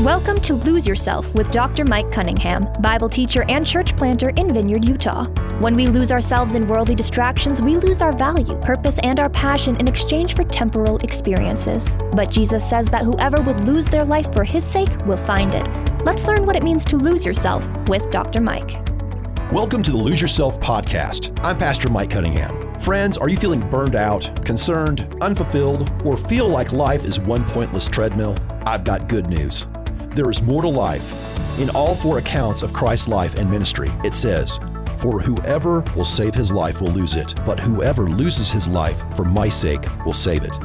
Welcome to Lose Yourself with Dr. Mike Cunningham, Bible teacher and church planter in Vineyard, Utah. When we lose ourselves in worldly distractions, we lose our value, purpose, and our passion in exchange for temporal experiences. But Jesus says that whoever would lose their life for his sake will find it. Let's learn what it means to lose yourself with Dr. Mike. Welcome to the Lose Yourself podcast. I'm Pastor Mike Cunningham. Friends, are you feeling burned out, concerned, unfulfilled, or feel like life is one pointless treadmill? I've got good news. There is more to life. In all four accounts of Christ's life and ministry, it says, For whoever will save his life will lose it, but whoever loses his life for my sake will save it.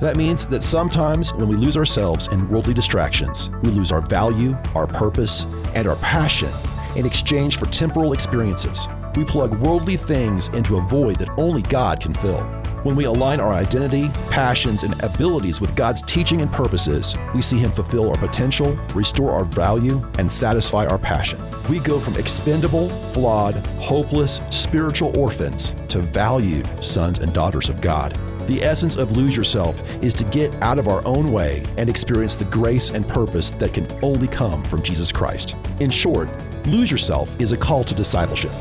That means that sometimes when we lose ourselves in worldly distractions, we lose our value, our purpose, and our passion in exchange for temporal experiences. We plug worldly things into a void that only God can fill. When we align our identity, passions, and abilities with God's teaching and purposes, we see Him fulfill our potential, restore our value, and satisfy our passion. We go from expendable, flawed, hopeless, spiritual orphans to valued sons and daughters of God. The essence of Lose Yourself is to get out of our own way and experience the grace and purpose that can only come from Jesus Christ. In short, Lose Yourself is a call to discipleship.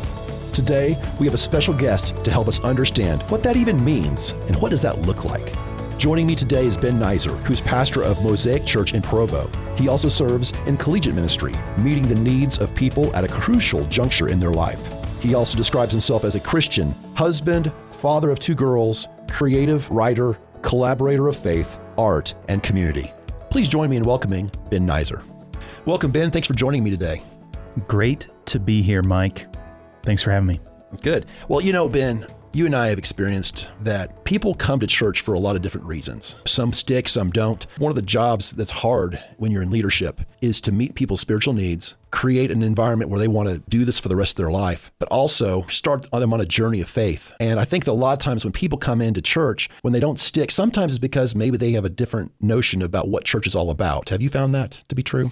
Today, we have a special guest to help us understand what that even means and what does that look like. Joining me today is Ben Nizer, who's pastor of Mosaic Church in Provo. He also serves in collegiate ministry, meeting the needs of people at a crucial juncture in their life. He also describes himself as a Christian, husband, father of two girls, creative writer, collaborator of faith, art, and community. Please join me in welcoming Ben Nizer. Welcome, Ben. Thanks for joining me today. Great to be here, Mike. Thanks for having me. Good. Well, you know, Ben, you and I have experienced that people come to church for a lot of different reasons. Some stick, some don't. One of the jobs that's hard when you're in leadership is to meet people's spiritual needs, create an environment where they want to do this for the rest of their life, but also start them on a journey of faith. And I think that a lot of times when people come into church, when they don't stick, sometimes it's because maybe they have a different notion about what church is all about. Have you found that to be true?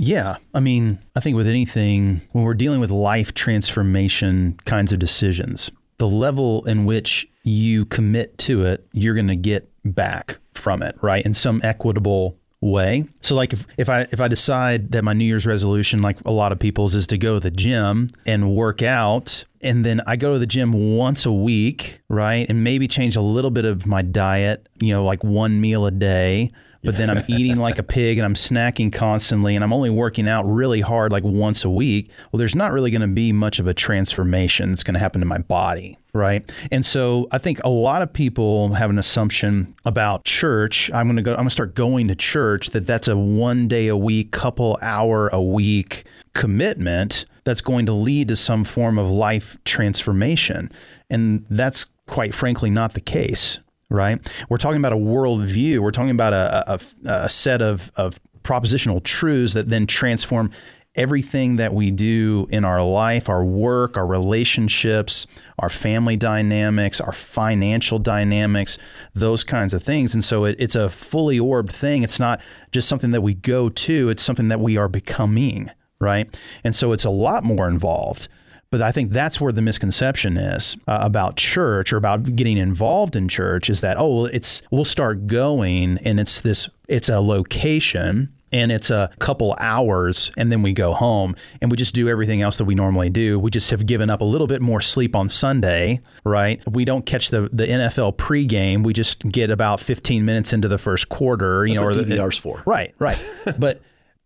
Yeah. I mean, I think with anything, when we're dealing with life transformation kinds of decisions, the level in which you commit to it, you're going to get back from it, right? In some equitable way. So like if, if I if I decide that my New Year's resolution, like a lot of people's, is to go to the gym and work out, and then I go to the gym once a week, right? And maybe change a little bit of my diet, you know, like one meal a day but then I'm eating like a pig and I'm snacking constantly and I'm only working out really hard like once a week, well, there's not really going to be much of a transformation that's going to happen to my body. Right. And so I think a lot of people have an assumption about church. I'm going to go, I'm going to start going to church that that's a one day a week, couple hour a week commitment that's going to lead to some form of life transformation. And that's quite frankly not the case right? We're talking about a worldview. We're talking about a, a, a set of, of propositional truths that then transform everything that we do in our life, our work, our relationships, our family dynamics, our financial dynamics, those kinds of things. And so it, it's a fully orbed thing. It's not just something that we go to, it's something that we are becoming, right? And so it's a lot more involved. But I think that's where the misconception is uh, about church or about getting involved in church is that, oh, it's we'll start going and it's this it's a location and it's a couple hours and then we go home and we just do everything else that we normally do. We just have given up a little bit more sleep on Sunday, right? We don't catch the, the NFL pregame. We just get about 15 minutes into the first quarter, you That's know, or the DVR's for. Right, right. but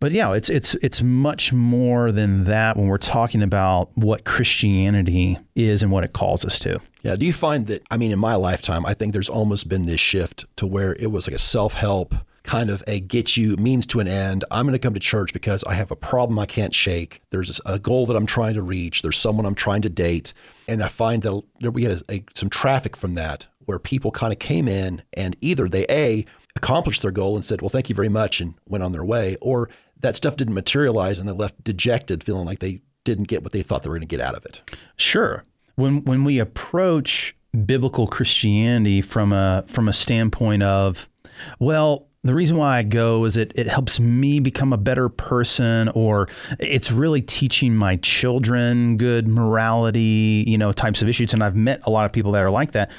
but yeah, it's it's it's much more than that when we're talking about what Christianity is and what it calls us to. Yeah. Do you find that? I mean, in my lifetime, I think there's almost been this shift to where it was like a self help kind of a get you means to an end. I'm going to come to church because I have a problem I can't shake. There's a goal that I'm trying to reach. There's someone I'm trying to date, and I find that we had a, a, some traffic from that where people kind of came in and either they a accomplished their goal and said, "Well, thank you very much," and went on their way, or that stuff didn't materialize and they left dejected, feeling like they didn't get what they thought they were going to get out of it. Sure. When when we approach biblical Christianity from a from a standpoint of, well, the reason why I go is it it helps me become a better person, or it's really teaching my children good morality, you know, types of issues. And I've met a lot of people that are like that.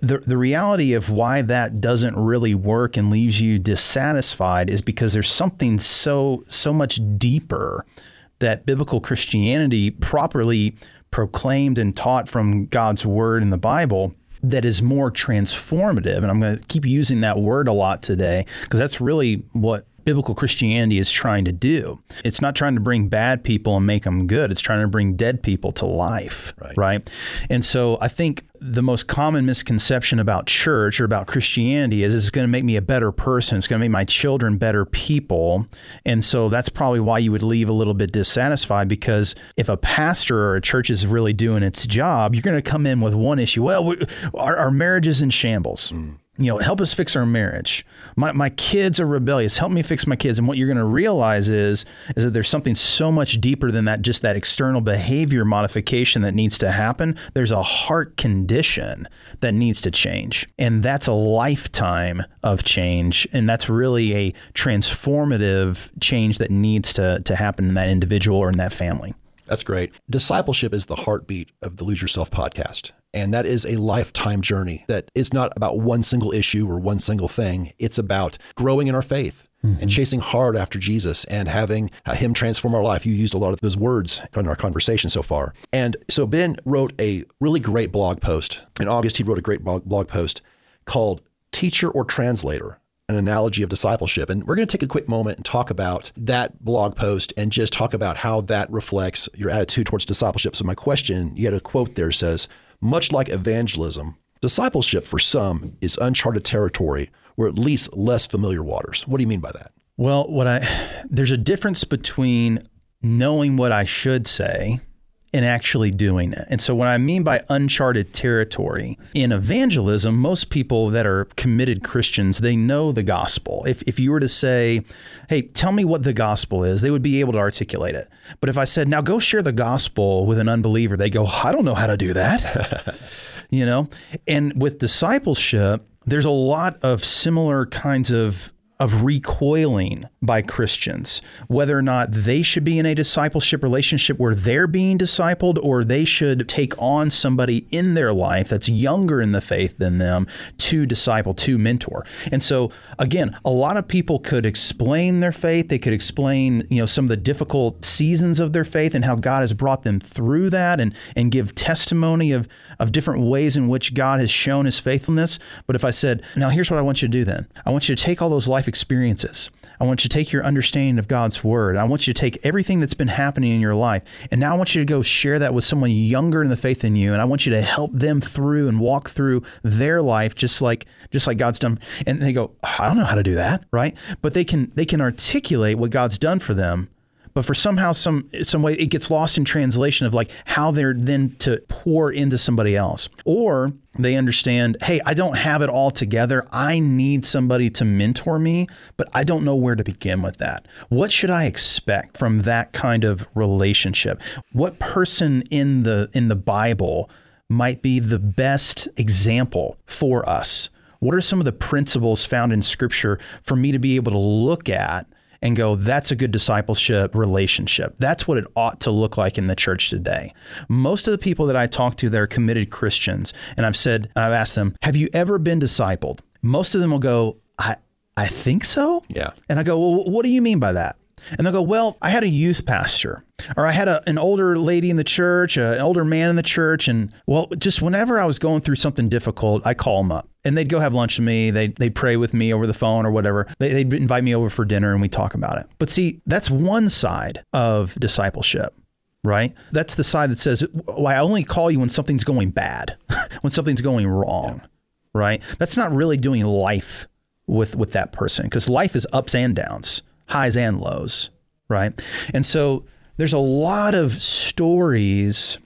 The the reality of why that doesn't really work and leaves you dissatisfied is because there's something so so much deeper that biblical Christianity properly proclaimed and taught from God's word in the Bible that is more transformative. And I'm going to keep using that word a lot today because that's really what biblical Christianity is trying to do. It's not trying to bring bad people and make them good. It's trying to bring dead people to life, right? right? And so I think the most common misconception about church or about Christianity is it's going to make me a better person. It's going to make my children better people. And so that's probably why you would leave a little bit dissatisfied because if a pastor or a church is really doing its job, you're going to come in with one issue. Well, we, our, our marriage is in shambles. Mm you know, help us fix our marriage. My, my kids are rebellious. Help me fix my kids. And what you're going to realize is, is that there's something so much deeper than that, just that external behavior modification that needs to happen. There's a heart condition that needs to change. And that's a lifetime of change. And that's really a transformative change that needs to, to happen in that individual or in that family. That's great. Discipleship is the heartbeat of the Lose Yourself podcast. And that is a lifetime journey that is not about one single issue or one single thing. It's about growing in our faith. Mm-hmm. and chasing hard after Jesus and having uh, Him transform our life. You used a lot of those words in our conversation so far. And so Ben wrote a really great blog post. In August, he wrote a great blog post called Teacher or Translator an analogy of discipleship. And we're going to take a quick moment and talk about that blog post and just talk about how that reflects your attitude towards discipleship. So, my question you had a quote there says, much like evangelism, discipleship for some is uncharted territory or at least less familiar waters. What do you mean by that? Well, what I there's a difference between knowing what I should say and actually doing it. And so, what I mean by uncharted territory in evangelism, most people that are committed Christians, they know the gospel. If, if you were to say, hey, tell me what the gospel is, they would be able to articulate it. But if I said, now go share the gospel with an unbeliever, they go, I don't know how to do that. you know? And with discipleship, there's a lot of similar kinds of of recoiling by Christians, whether or not they should be in a discipleship relationship where they're being discipled or they should take on somebody in their life that's younger in the faith than them to disciple, to mentor. And so, again, a lot of people could explain their faith. They could explain, you know, some of the difficult seasons of their faith and how God has brought them through that and, and give testimony of, of different ways in which God has shown his faithfulness. But if I said, now here's what I want you to do then I want you to take all those life experiences. I want you to take your understanding of God's word. I want you to take everything that's been happening in your life. And now I want you to go share that with someone younger in the faith than you. And I want you to help them through and walk through their life just like just like God's done. And they go, I don't know how to do that, right? But they can they can articulate what God's done for them but for somehow some some way it gets lost in translation of like how they're then to pour into somebody else. Or they understand hey i don't have it all together. I need somebody to mentor me but i don't know where to begin with that. What should i expect from that kind of relationship? What person in the in the bible might be the best example for us? What are some of the principles found in scripture for me to be able to look at and go, that's a good discipleship relationship. That's what it ought to look like in the church today. Most of the people that I talk to that are committed Christians, and I've said, and I've asked them, have you ever been discipled? Most of them will go, I, I think so. Yeah. And I go, well, what do you mean by that? And they'll go, Well, I had a youth pastor, or I had a, an older lady in the church, an older man in the church. And well, just whenever I was going through something difficult, I call them up and they'd go have lunch with me. They'd, they'd pray with me over the phone or whatever. They, they'd invite me over for dinner and we talk about it. But see, that's one side of discipleship right? That's the side that says, well, I only call you when something's going bad, when something's going wrong, yeah. right? That's not really doing life with with that person because life is ups and downs highs and lows, right? And so there's a lot of stories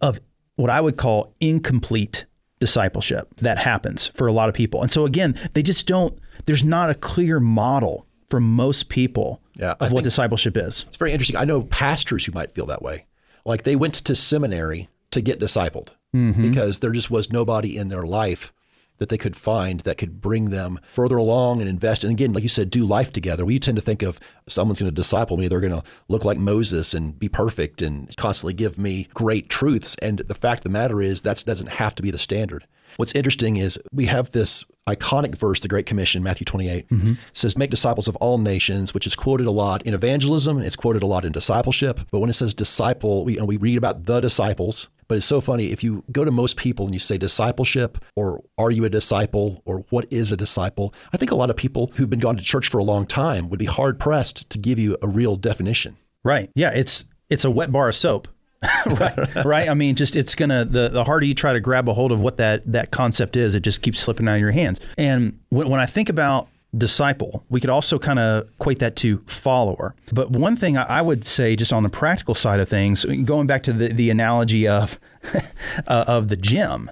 of what I would call incomplete discipleship that happens for a lot of people. And so again, they just don't there's not a clear model for most people yeah, of I what discipleship is. It's very interesting. I know pastors who might feel that way. Like they went to seminary to get discipled. Mm-hmm. because there just was nobody in their life that they could find that could bring them further along and invest. And again, like you said, do life together. We tend to think of someone's going to disciple me, they're going to look like Moses and be perfect and constantly give me great truths. And the fact of the matter is, that doesn't have to be the standard. What's interesting is we have this iconic verse, the Great Commission, Matthew 28, mm-hmm. says, Make disciples of all nations, which is quoted a lot in evangelism, it's quoted a lot in discipleship. But when it says disciple, we, and we read about the disciples, but it's so funny. If you go to most people and you say discipleship, or are you a disciple, or what is a disciple, I think a lot of people who've been gone to church for a long time would be hard pressed to give you a real definition. Right. Yeah. It's it's a wet bar of soap. right. Right. I mean, just it's gonna the the harder you try to grab a hold of what that that concept is, it just keeps slipping out of your hands. And when, when I think about disciple, we could also kind of equate that to follower. But one thing I, would say, just on the practical side of things, going back to the the analogy of uh, of the gym.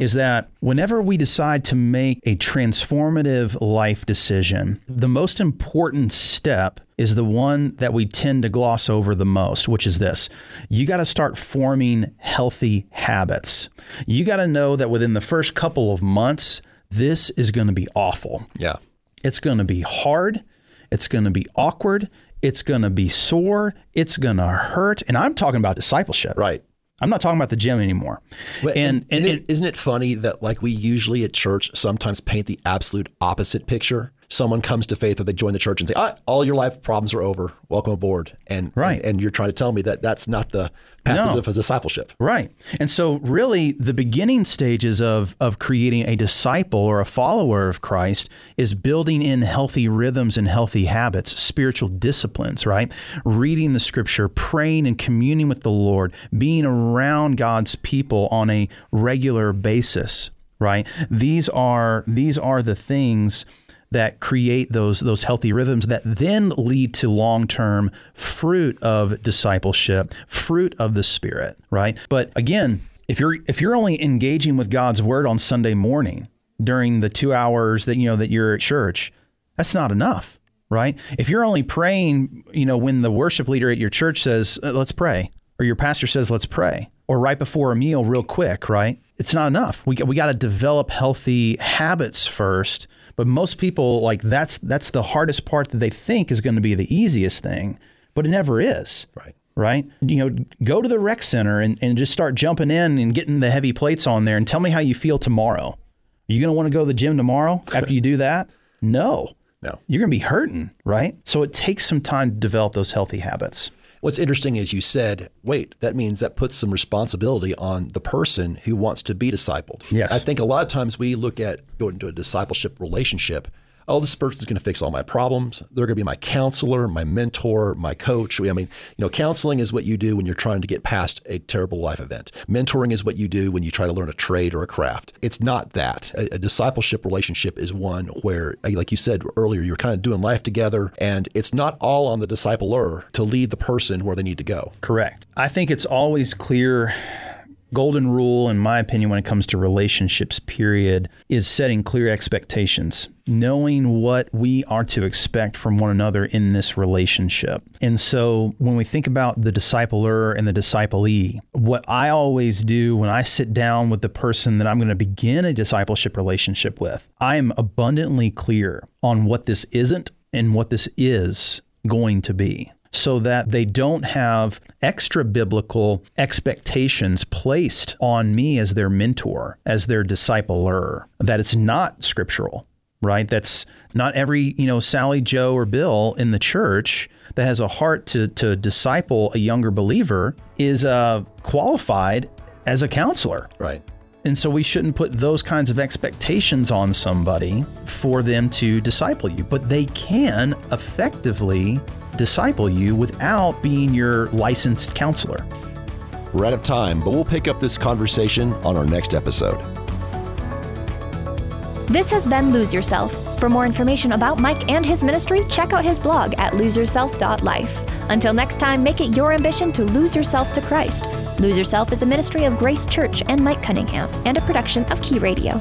Is that whenever we decide to make a transformative life decision, the most important step is the one that we tend to gloss over the most, which is this. You got to start forming healthy habits. You got to know that within the first couple of months, this is going to be awful. Yeah. It's going to be hard. It's going to be awkward. It's going to be sore. It's going to hurt. And I'm talking about discipleship. Right. I'm not talking about the gym anymore. But- and, and, it, isn't it funny that like we usually at church sometimes paint the absolute opposite picture? Someone comes to faith or they join the church and say, ah, all your life problems are over. Welcome aboard. And, Right. and, and you're trying to tell me that that's not the path No. of discipleship. Right. And so really the beginning stages of of creating a disciple or a follower of Christ is building in healthy rhythms and healthy habits, spiritual disciplines, right? Reading the scripture, praying and communing with the Lord, being around God's people on a regular basis, right? These are these are the things that create those those healthy rhythms that then lead to long-term fruit of discipleship, fruit of the spirit, right? But again, if you're if you're only engaging with God's word on Sunday morning during the 2 hours that you know that you're at church, that's not enough, right? If you're only praying, you know, when the worship leader at your church says, "Uh, "Let's pray," or your pastor says, "Let's pray," or right before a meal real quick, right? It's not enough. We we got to develop healthy habits first but most people like that's that's the hardest part that they think is going to be the easiest thing, but it never is. Right. Right? You know, go to the rec center and, and just start jumping in and getting the heavy plates on there and tell me how you feel tomorrow. Are you going to want to go to the gym tomorrow after you do that? No. No. You're going to be hurting, right? So it takes some time to develop those healthy habits. What's interesting is you said, wait, that means that puts some responsibility on the person who wants to be discipled. Yes. I think a lot of times we look at going into a discipleship relationship. Oh, this person's going to fix all my problems. They're going to be my counselor, my mentor, my coach. I mean, you know, counseling is what you do when you're trying to get past a terrible life event. Mentoring is what you do when you try to learn a trade or a craft. It's not that. A, a discipleship relationship is one where, uh, like you said earlier, you're kind of doing life together, and it's not all on the discipler to lead the person where they need to go. Correct. I think it's always clear. Golden rule, in my opinion, when it comes to relationships, period, is setting clear expectations, knowing what we are to expect from one another in this relationship. And so when we think about the discipler and the disciplee, what I always do when I sit down with the person that I'm going to begin a discipleship relationship with, I am abundantly clear on what this isn't and what this is going to be so that they don't have extra biblical expectations placed on me as their mentor, as their discipler, that it's not scriptural, right? That's not every, you know, Sally, Joe, or Bill in the church that has a heart to, to disciple a younger believer is uh, qualified as a counselor. Right. And so we shouldn't put those kinds of expectations on somebody for them to disciple you, but they can effectively disciple you without being your licensed counselor. We're out of time, but we'll pick up this conversation on our next episode. This has been Lose Yourself. For more information about Mike and his ministry, check out his blog at loseyourself.life. Until next time, make it your ambition to lose yourself to Christ. Lose Yourself is a ministry of Grace Church and Mike Cunningham and a production of Key Radio.